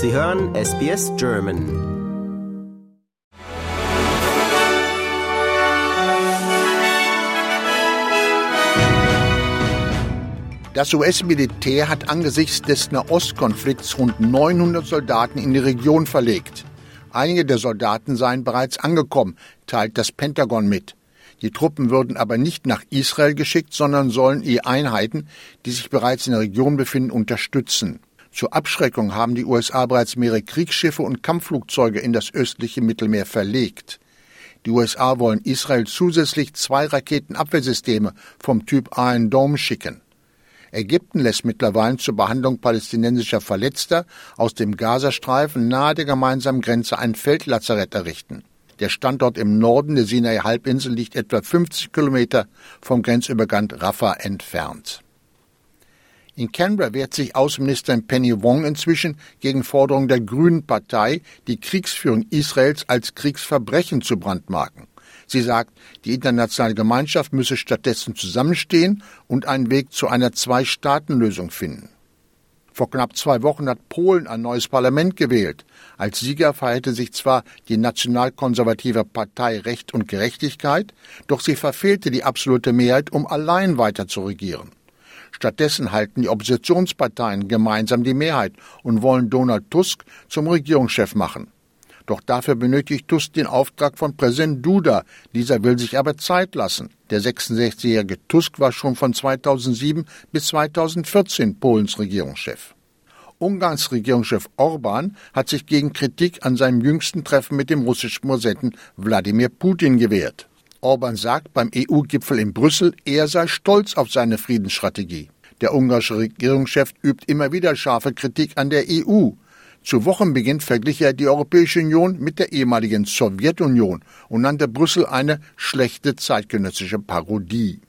Sie hören SBS German. Das US-Militär hat angesichts des Nahostkonflikts rund 900 Soldaten in die Region verlegt. Einige der Soldaten seien bereits angekommen, teilt das Pentagon mit. Die Truppen würden aber nicht nach Israel geschickt, sondern sollen die Einheiten, die sich bereits in der Region befinden, unterstützen. Zur Abschreckung haben die USA bereits mehrere Kriegsschiffe und Kampfflugzeuge in das östliche Mittelmeer verlegt. Die USA wollen Israel zusätzlich zwei Raketenabwehrsysteme vom Typ Iron Dome schicken. Ägypten lässt mittlerweile zur Behandlung palästinensischer Verletzter aus dem Gazastreifen nahe der gemeinsamen Grenze ein Feldlazarett errichten. Der Standort im Norden der Sinai-Halbinsel liegt etwa 50 Kilometer vom Grenzübergang Rafah entfernt. In Canberra wehrt sich Außenministerin Penny Wong inzwischen gegen Forderungen der Grünen Partei, die Kriegsführung Israels als Kriegsverbrechen zu brandmarken. Sie sagt, die internationale Gemeinschaft müsse stattdessen zusammenstehen und einen Weg zu einer Zwei-Staaten-Lösung finden. Vor knapp zwei Wochen hat Polen ein neues Parlament gewählt. Als Sieger feierte sich zwar die nationalkonservative Partei Recht und Gerechtigkeit, doch sie verfehlte die absolute Mehrheit, um allein weiter zu regieren. Stattdessen halten die Oppositionsparteien gemeinsam die Mehrheit und wollen Donald Tusk zum Regierungschef machen. Doch dafür benötigt Tusk den Auftrag von Präsident Duda. Dieser will sich aber Zeit lassen. Der 66-jährige Tusk war schon von 2007 bis 2014 Polens Regierungschef. Ungarns Regierungschef Orban hat sich gegen Kritik an seinem jüngsten Treffen mit dem russischen Präsidenten Wladimir Putin gewehrt. Orban sagt beim EU-Gipfel in Brüssel, er sei stolz auf seine Friedensstrategie. Der ungarische Regierungschef übt immer wieder scharfe Kritik an der EU. Zu Wochenbeginn verglich er die Europäische Union mit der ehemaligen Sowjetunion und nannte Brüssel eine schlechte zeitgenössische Parodie.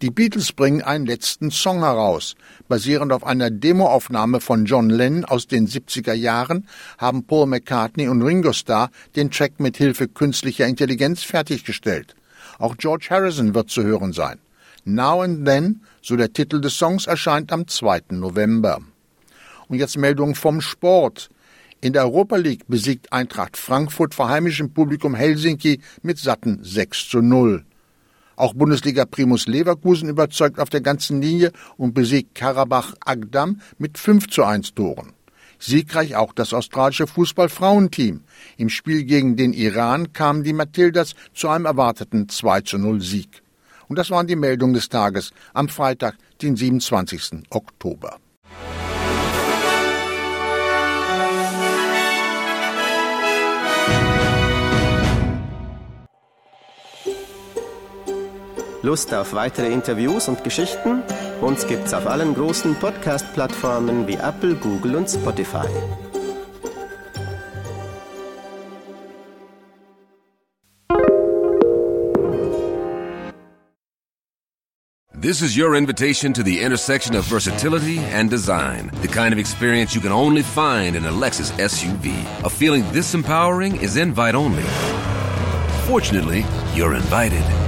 Die Beatles bringen einen letzten Song heraus. Basierend auf einer Demoaufnahme von John Lennon aus den 70er Jahren haben Paul McCartney und Ringo Starr den Track mit Hilfe künstlicher Intelligenz fertiggestellt. Auch George Harrison wird zu hören sein. Now and Then, so der Titel des Songs, erscheint am 2. November. Und jetzt Meldung vom Sport. In der Europa League besiegt Eintracht Frankfurt vor heimischem Publikum Helsinki mit satten 6 zu 0. Auch Bundesliga Primus Leverkusen überzeugt auf der ganzen Linie und besiegt Karabach Agdam mit 5 zu 1 Toren. Siegreich auch das australische Fußballfrauenteam. Im Spiel gegen den Iran kamen die Matildas zu einem erwarteten 2 zu 0 Sieg. Und das waren die Meldungen des Tages am Freitag, den 27. Oktober. Lust auf weitere Interviews und Geschichten? Uns gibt's auf allen großen Podcast-Plattformen wie Apple, Google und Spotify. This is your invitation to the intersection of versatility and design. The kind of experience you can only find in a Lexus SUV. A feeling this empowering is invite only. Fortunately, you're invited.